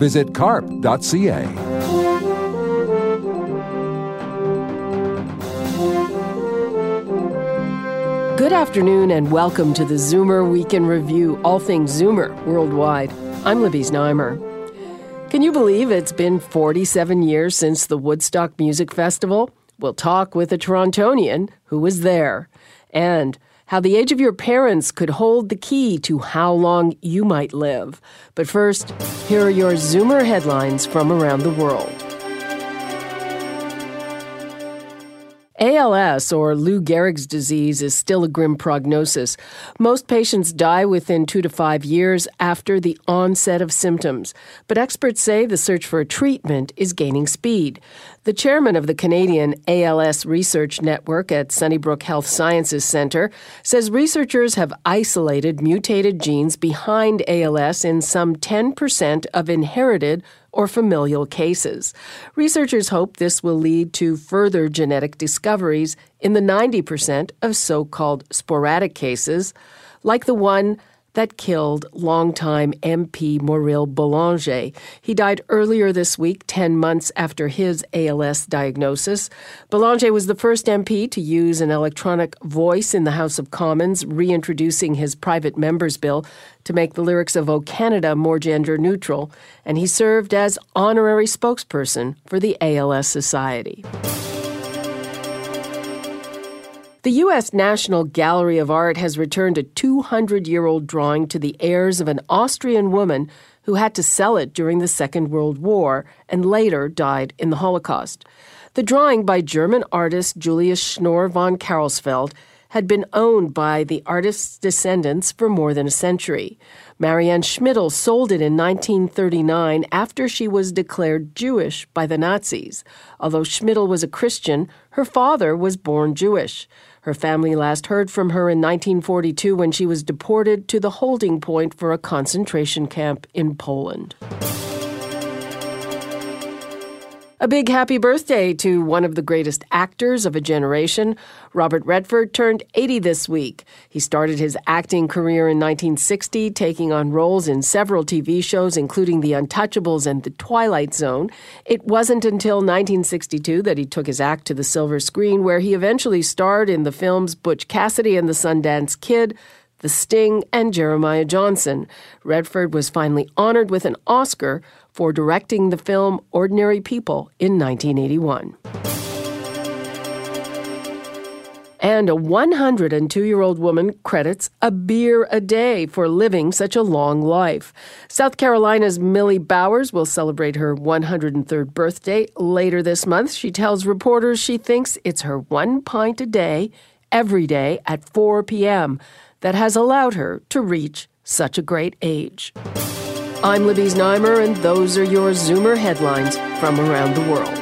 Visit carp.ca. Good afternoon and welcome to the Zoomer Week in Review, all things Zoomer worldwide. I'm Libby Znaimer. Can you believe it's been 47 years since the Woodstock Music Festival? We'll talk with a Torontonian who was there and how the age of your parents could hold the key to how long you might live. But first, here are your Zoomer headlines from around the world. ALS, or Lou Gehrig's disease, is still a grim prognosis. Most patients die within two to five years after the onset of symptoms, but experts say the search for a treatment is gaining speed. The chairman of the Canadian ALS Research Network at Sunnybrook Health Sciences Centre says researchers have isolated mutated genes behind ALS in some 10% of inherited or familial cases. Researchers hope this will lead to further genetic discoveries in the 90% of so called sporadic cases, like the one that killed longtime MP Mauril Bélanger. He died earlier this week, 10 months after his ALS diagnosis. Bélanger was the first MP to use an electronic voice in the House of Commons, reintroducing his private member's bill to make the lyrics of O Canada more gender neutral, and he served as honorary spokesperson for the ALS Society. The U.S. National Gallery of Art has returned a 200 year old drawing to the heirs of an Austrian woman who had to sell it during the Second World War and later died in the Holocaust. The drawing by German artist Julius Schnorr von Carolsfeld had been owned by the artist's descendants for more than a century. Marianne Schmidl sold it in 1939 after she was declared Jewish by the Nazis. Although Schmidl was a Christian, her father was born Jewish. Her family last heard from her in 1942 when she was deported to the holding point for a concentration camp in Poland. A big happy birthday to one of the greatest actors of a generation. Robert Redford turned 80 this week. He started his acting career in 1960, taking on roles in several TV shows, including The Untouchables and The Twilight Zone. It wasn't until 1962 that he took his act to the silver screen, where he eventually starred in the films Butch Cassidy and the Sundance Kid, The Sting, and Jeremiah Johnson. Redford was finally honored with an Oscar for directing the film Ordinary People in 1981. And a 102 year old woman credits a beer a day for living such a long life. South Carolina's Millie Bowers will celebrate her 103rd birthday later this month. She tells reporters she thinks it's her one pint a day, every day at 4 p.m., that has allowed her to reach such a great age. I'm Libby Znaimer, and those are your Zoomer headlines from around the world.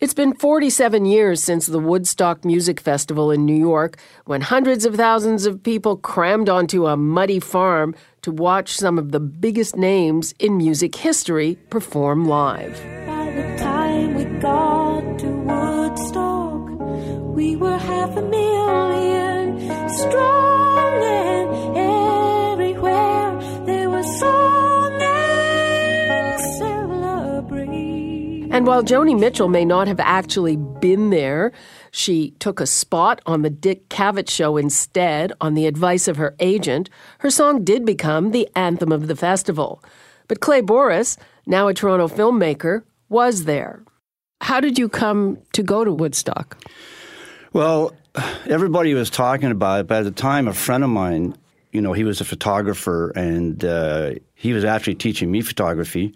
It's been 47 years since the Woodstock Music Festival in New York, when hundreds of thousands of people crammed onto a muddy farm to watch some of the biggest names in music history perform live. By the time we got to Woodstock, we were half a million strong, And while Joni Mitchell may not have actually been there, she took a spot on the Dick Cavett show instead on the advice of her agent. Her song did become the anthem of the festival. But Clay Borris, now a Toronto filmmaker, was there. How did you come to go to Woodstock? Well, everybody was talking about it, at the time, a friend of mine, you know, he was a photographer and uh, he was actually teaching me photography.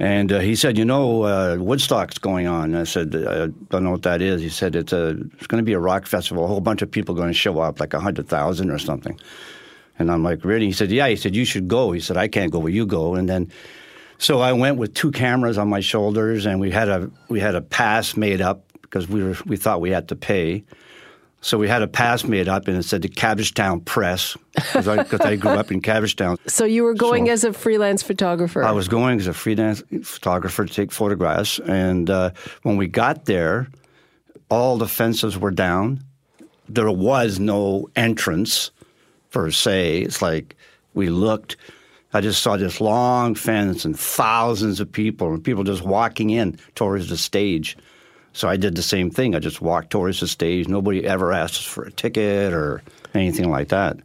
And uh, he said, you know, uh, Woodstock's going on. I said, I don't know what that is. He said, it's, a, it's going to be a rock festival. A whole bunch of people going to show up, like 100,000 or something. And I'm like, really? He said, yeah. He said, you should go. He said, I can't go, but you go. And then So I went with two cameras on my shoulders, and we had a we had a pass made up because we were we thought we had to pay. So we had a pass made up, and it said the Cabbagetown Press because I, I grew up in Cabbagetown. So you were going So- as a freelance photographer. I was going as a freelance photographer to take photographs, and uh, when we got there, all the fences were down. There was no entrance per se. It's like we looked. I just saw this long fence and thousands of people, and people just walking in towards the stage. So I did the same thing. I just walked towards the stage. Nobody ever asked for a ticket or anything like that.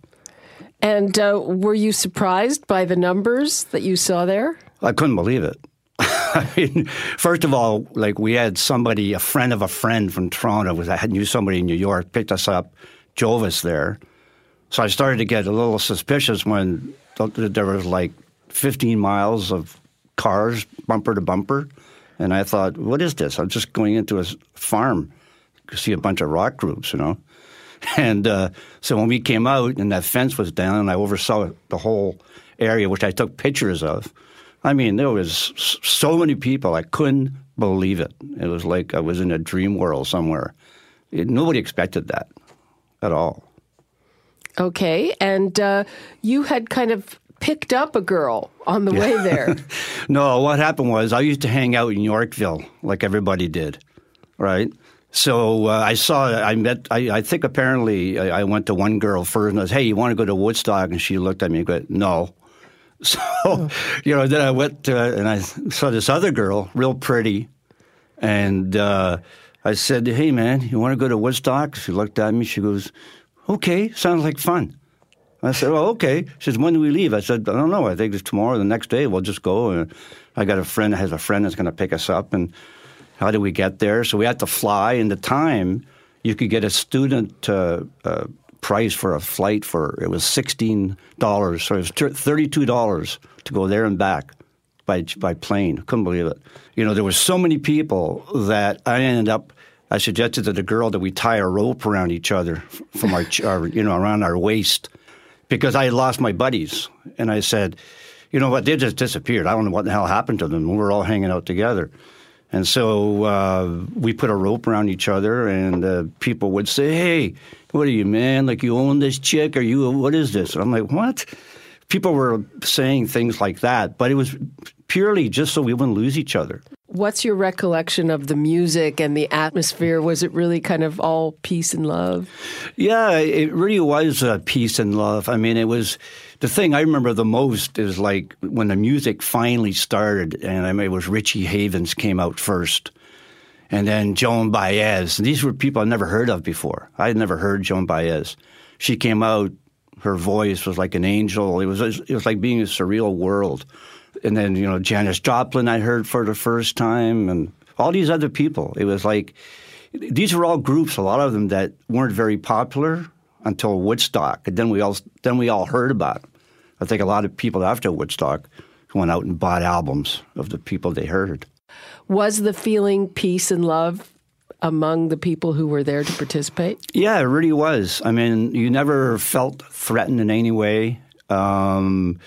and uh, were you surprised by the numbers that you saw there? I couldn't believe it. I mean, first of all, like we had somebody, a friend of a friend from Toronto, was I knew somebody in New York, picked us up, drove us there. So I started to get a little suspicious when there was like 15 miles of cars, bumper to bumper, and I thought, what is this? I'm just going into a farm to see a bunch of rock groups, you know. And uh, so when we came out and that fence was down, and I oversaw the whole area, which I took pictures of. I mean, there was so many people. I couldn't believe it. It was like I was in a dream world somewhere. It, nobody expected that at all. Okay, and uh, you had kind of picked up a girl on the way there. No, what happened was I used to hang out in Yorkville like everybody did, right? So uh, I saw, I met, I, I think apparently I, I went to one girl first and I was, hey, you want to go to Woodstock? And she looked at me and went, no. So, you know, then I went to, and I saw this other girl, real pretty, and uh, I said, hey, man, you want to go to Woodstock? She looked at me, she goes, okay, sounds like fun. I said, "Well, okay." She says, "When do we leave?" I said, "I don't know. I think it's tomorrow. The next day, we'll just go." And I got a friend has a friend that's going to pick us up. And how do we get there? So we had to fly. And the time you could get a student uh, uh, price for a flight for it was sixteen dollars. So it was thirty-two dollars to go there and back by by plane. Couldn't believe it. You know, there were so many people that I ended up. I suggested to the girl that we tie a rope around each other from our, our you know, around our waist because I lost my buddies. And I said, you know what, they just disappeared. I don't know what the hell happened to them. We were all hanging out together. And so uh, we put a rope around each other, and uh, people would say, hey, what are you, man? Like, you own this chick? Are you, what is this? And I'm like, what? People were saying things like that, but it was purely just so we wouldn't lose each other. What's your recollection of the music and the atmosphere? Was it really kind of all peace and love? Yeah, it really was uh, peace and love. I mean, it was the thing I remember the most is like when the music finally started, and I mean, it was Richie Havens came out first, and then Joan Baez. These were people I'd never heard of before. I had never heard Joan Baez. She came out. Her voice was like an angel. It was it was like being in a surreal world. And then you know Janis Joplin I heard for the first time, and all these other people. It was like these were all groups, a lot of them that weren't very popular until Woodstock, and then we all then we all heard about them. I think a lot of people after Woodstock went out and bought albums of the people they heard. Was the feeling peace and love among the people who were there to participate? Yeah, it really was. I mean, you never felt threatened in any way. Um,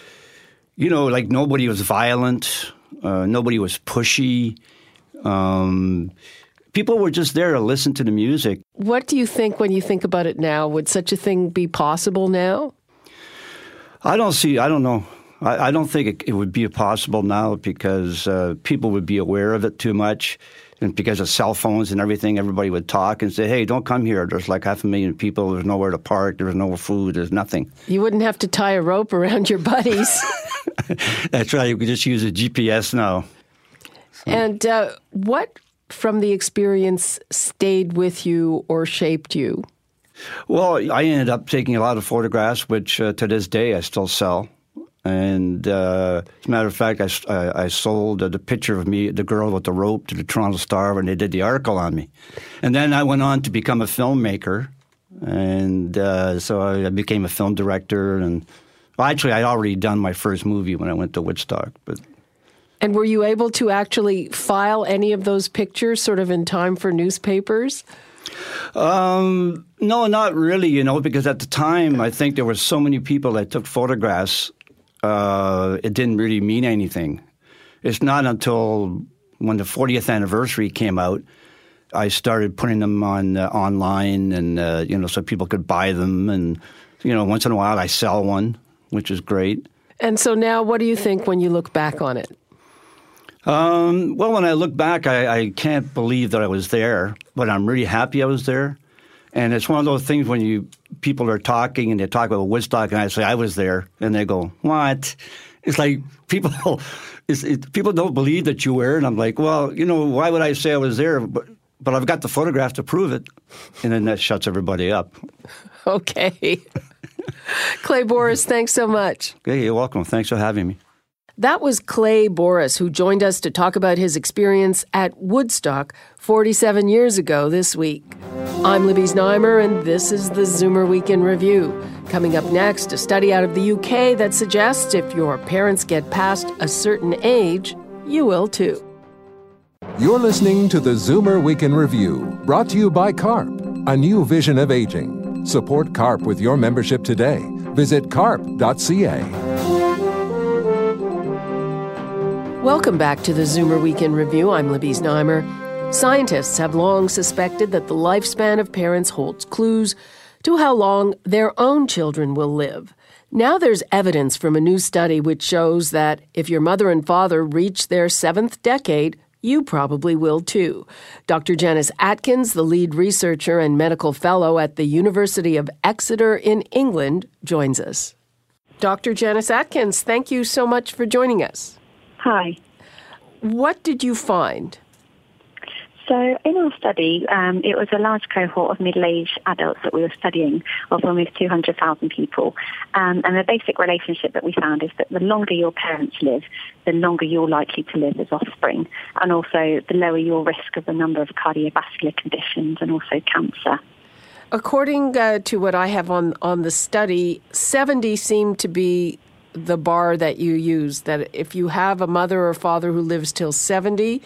you know, like nobody was violent, uh, nobody was pushy. Um, people were just there to listen to the music. What do you think when you think about it now? Would such a thing be possible now? I don't see. I don't know. I, I don't think it, it would be possible now because uh, people would be aware of it too much, and because of cell phones and everything, everybody would talk and say, "Hey, don't come here. There's like half a million people. There's nowhere to park. There's no food. There's nothing." You wouldn't have to tie a rope around your buddies. That's right. You could just use a GPS now. and uh, what from the experience stayed with you or shaped you? Well, I ended up taking a lot of photographs, which uh, to this day I still sell. And uh, as a matter of fact, I, I, I sold uh, the picture of me, the girl with the rope, to the Toronto Star when they did the article on me. And then I went on to become a filmmaker. And uh, so I became a film director. And well, actually, I'd already done my first movie when I went to Woodstock. But And were you able to actually file any of those pictures sort of in time for newspapers? Um, no, not really, you know, because at the time I think there were so many people that took photographs, uh, it didn't really mean anything. it's not until when the 40th anniversary came out, I started putting them on uh, online, and uh, you know, so people could buy them, and you know, once in a while I sell one, which is great. And so now, what do you think when you look back on it? Um, well, when I look back, I, I, can't believe that I was there, but I'm really happy I was there. And it's one of those things when you people are talking and they talk about Woodstock, and I say I was there, and they go, "What?" It's like people, it's, it, people don't believe that you were, and I'm like, well, you know, why would I say I was there? But but I've got the photograph to prove it, and then that shuts everybody up. Okay. Clay Borris, thanks so much. Okay, you're welcome. Thanks for having me. That was Clay Borris, who joined us to talk about his experience at Woodstock 47 years ago this week. I'm Libby Znaimer, and this is the Zoomer Week in Review. Coming up next, a study out of the UK that suggests if your parents get past a certain age, you will too. You're listening to the Zoomer Week in Review, brought to you by CARP, a new vision of aging. Support CARP with your membership today. Visit carp.ca. Welcome back to the Zoomer Week in Review. I'm Libby Znaimer. Scientists have long suspected that the lifespan of parents holds clues to how long their own children will live. Now there's evidence from a new study which shows that if your mother and father reach their seventh decade, you probably will too. Dr. Janice Atkins, the lead researcher and medical fellow at the University of Exeter in England, joins us. Dr. Janice Atkins, thank you so much for joining us. Hi. What did you find? So in our study, um, it was a large cohort of middle-aged adults that we were studying of almost 200,000 people. Um, and the basic relationship that we found is that the longer your parents live, the longer you're likely to live as offspring. And also the lower your risk of the number of cardiovascular conditions and also cancer. According uh, to what I have on, on the study, 70 seemed to be the bar that you use that if you have a mother or father who lives till 70,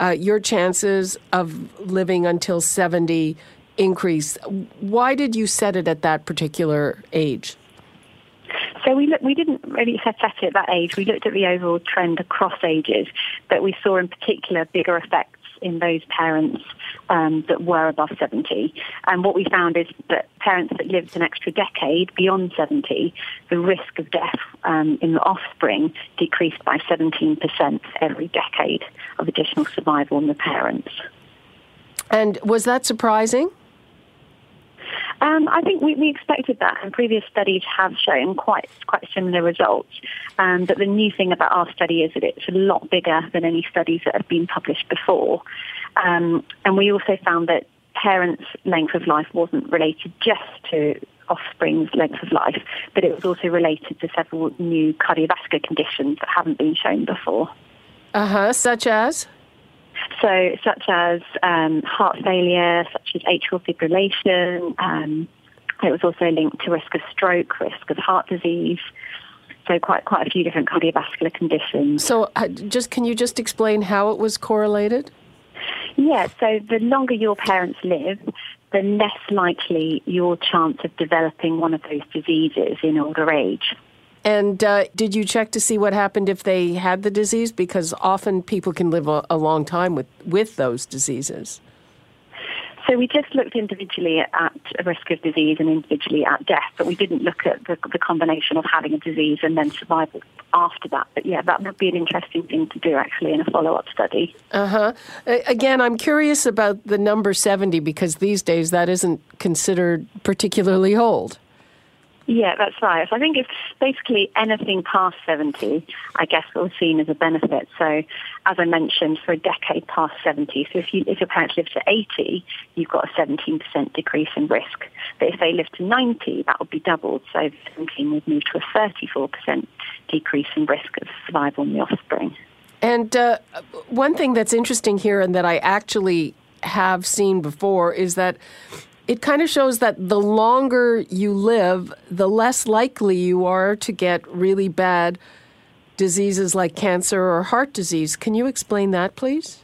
uh, your chances of living until 70 increase. Why did you set it at that particular age? So we look, we didn't really set it at that age. We looked at the overall trend across ages, but we saw in particular bigger effects in those parents um, that were above 70. And what we found is that parents that lived an extra decade beyond 70, the risk of death um, in the offspring decreased by 17% every decade of additional survival in the parents. And was that surprising? Um, I think we, we, expected that, and previous studies have shown quite quite similar results. Um, but the new thing about our study is that it's a lot bigger than any studies that have been published before. Um, and we also found that parents' length of life wasn't related just to offspring's length of life, but it was also related to several new cardiovascular conditions that haven't been shown before. Uh huh, such as? So, such as um, heart failure, such as atrial fibrillation. Um, it was also linked to risk of stroke, risk of heart disease. So, quite quite a few different cardiovascular conditions. So, uh, just can you just explain how it was correlated? Yeah. So, the longer your parents live, the less likely your chance of developing one of those diseases in older age. And uh, did you check to see what happened if they had the disease? Because often people can live a, a long time with, with those diseases. So we just looked individually at a risk of disease and individually at death, but we didn't look at the, the, combination of having a disease and then survival after that. But yeah, that would be an interesting thing to do actually in a follow-up study. Uh huh. Again, I'm curious about the number 70 because these days that isn't considered particularly old. Yeah, that's right. I think it's basically anything past 70, I guess, was seen as a benefit. So, as I mentioned, for a decade past 70, so if, you, if your parents live to 80, you've got a 17% decrease in risk. But if they live to 90, that would be doubled. So 17 would move to a 34% decrease in risk of survival in the offspring. And uh, one thing that's interesting here and that I actually have seen before is that it kind of shows that the longer you live, the less likely you are to get really bad diseases like cancer or heart disease. Can you explain that, please?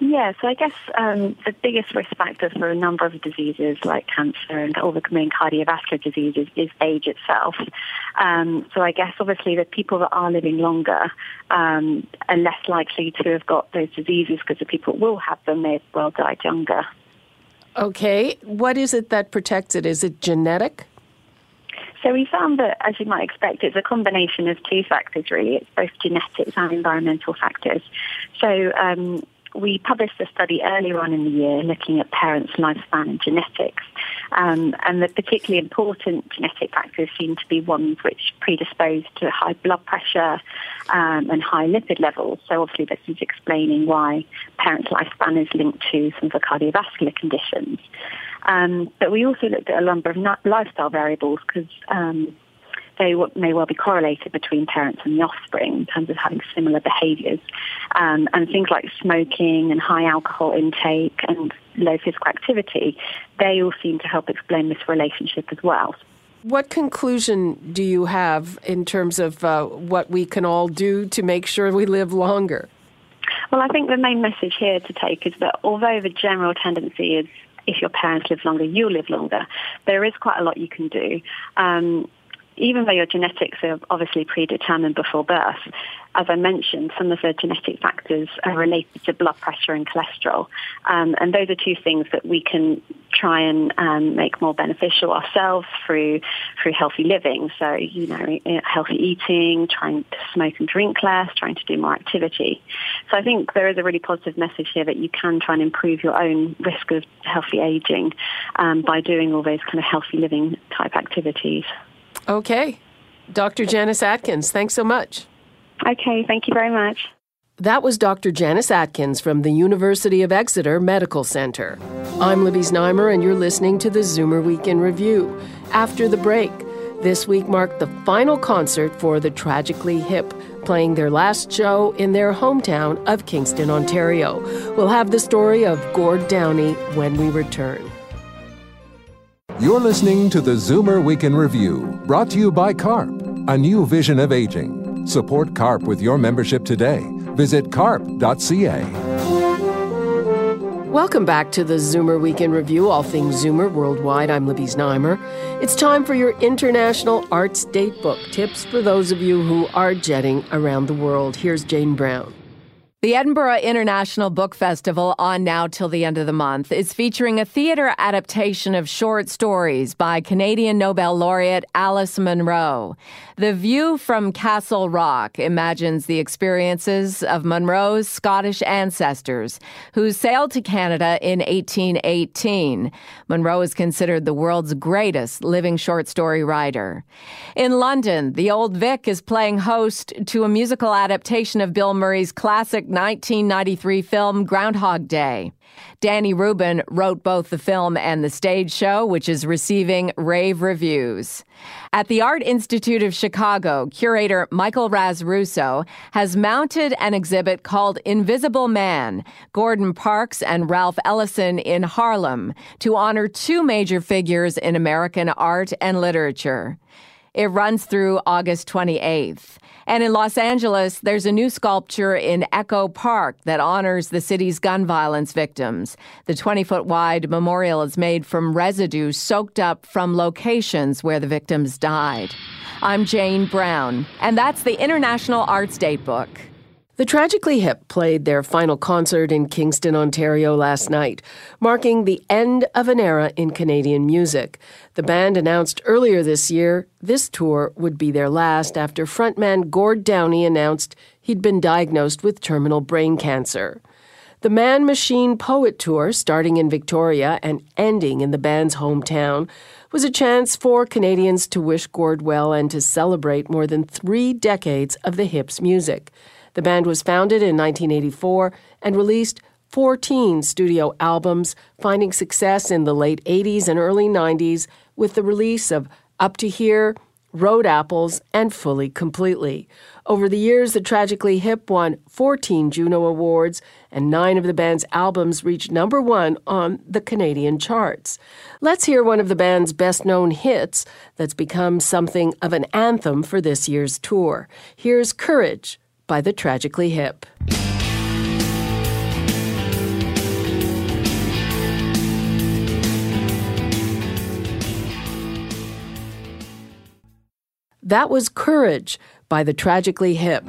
Yeah, so I guess um, the biggest risk factor for a number of diseases like cancer and all the main cardiovascular diseases is age itself. Um, so I guess obviously the people that are living longer um, are less likely to have got those diseases because the people will have them may well died younger. Okay, what is it that protects it? Is it genetic? So we found that, as you might expect, it's a combination of two factors, really. It's both genetics and environmental factors. So um, we published a study earlier on in the year looking at parents' lifespan and genetics. Um, and the particularly important genetic factors seem to be ones which predispose to high blood pressure um, and high lipid levels. So obviously this is explaining why parents' lifespan is linked to some of the cardiovascular conditions. Um, but we also looked at a number of lifestyle variables because um, they may well be correlated between parents and the offspring in terms of having similar behaviours. Um, and things like smoking and high alcohol intake and low physical activity, they all seem to help explain this relationship as well. What conclusion do you have in terms of uh, what we can all do to make sure we live longer? Well, I think the main message here to take is that although the general tendency is if your parents live longer, you'll live longer, there is quite a lot you can do. Um, even though your genetics are obviously predetermined before birth, as I mentioned, some of the genetic factors are related to blood pressure and cholesterol. Um, and those are two things that we can try and um, make more beneficial ourselves through through healthy living. So, you know, healthy eating, trying to smoke and drink less, trying to do more activity. So I think there is a really positive message here that you can try and improve your own risk of healthy aging um, by doing all those kind of healthy living type activities. Okay. Dr. Janice Atkins, thanks so much. Okay, thank you very much. That was Dr. Janice Atkins from the University of Exeter Medical Center. I'm Libby Znaimer, and you're listening to the Zoomer Week in Review. After the break, this week marked the final concert for the Tragically Hip, playing their last show in their hometown of Kingston, Ontario. We'll have the story of Gord Downie when we return. You're listening to the Zoomer Week in Review, brought to you by CARP, a new vision of aging. Support CARP with your membership today. Visit carp.ca. Welcome back to the Zoomer Week in Review, all things Zoomer worldwide. I'm Libby Znaimer. It's time for your International Arts Datebook tips for those of you who are jetting around the world. Here's Jane Brown. The Edinburgh International Book Festival, on now till the end of the month, is featuring a theater adaptation of short stories by Canadian Nobel laureate Alice Munro. The View from Castle Rock imagines the experiences of Munro's Scottish ancestors who sailed to Canada in 1818. Munro is considered the world's greatest living short story writer. In London, the Old Vic is playing host to a musical adaptation of Bill Murray's classic 1993 film Groundhog Day. Danny Rubin wrote both the film and the stage show, which is receiving rave reviews. At the Art Institute of Chicago, curator Michael Raz Russo has mounted an exhibit called Invisible Man Gordon Parks and Ralph Ellison in Harlem to honor two major figures in American art and literature. It runs through August 28th. And in Los Angeles, there's a new sculpture in Echo Park that honors the city's gun violence victims. The 20 foot wide memorial is made from residue soaked up from locations where the victims died. I'm Jane Brown, and that's the International Arts Datebook. The Tragically Hip played their final concert in Kingston, Ontario last night, marking the end of an era in Canadian music. The band announced earlier this year this tour would be their last after frontman Gord Downie announced he'd been diagnosed with terminal brain cancer. The Man Machine Poet Tour, starting in Victoria and ending in the band's hometown, was a chance for Canadians to wish Gord well and to celebrate more than three decades of the hip's music. The band was founded in 1984 and released 14 studio albums, finding success in the late 80s and early 90s with the release of Up to Here, Road Apples, and Fully Completely. Over the years, the Tragically Hip won 14 Juno Awards, and nine of the band's albums reached number one on the Canadian charts. Let's hear one of the band's best known hits that's become something of an anthem for this year's tour. Here's Courage by the Tragically Hip. That was Courage by the Tragically Hip.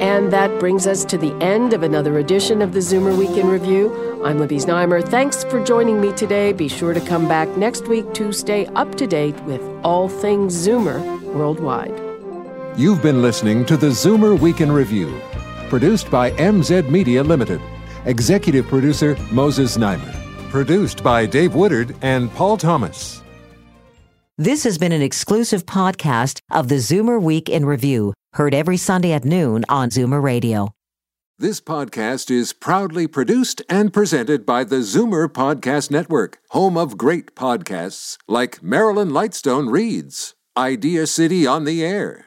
And that brings us to the end of another edition of the Zoomer Week in Review. I'm Libby Znaimer. Thanks for joining me today. Be sure to come back next week to stay up to date with all things Zoomer worldwide. You've been listening to the Zoomer Week in Review, produced by MZ Media Limited. Executive producer Moses Znaimer. Produced by Dave Woodard and Paul Thomas. This has been an exclusive podcast of the Zoomer Week in Review, heard every Sunday at noon on Zoomer Radio. This podcast is proudly produced and presented by the Zoomer Podcast Network, home of great podcasts like Marilyn Lightstone Reads, Idea City on the Air,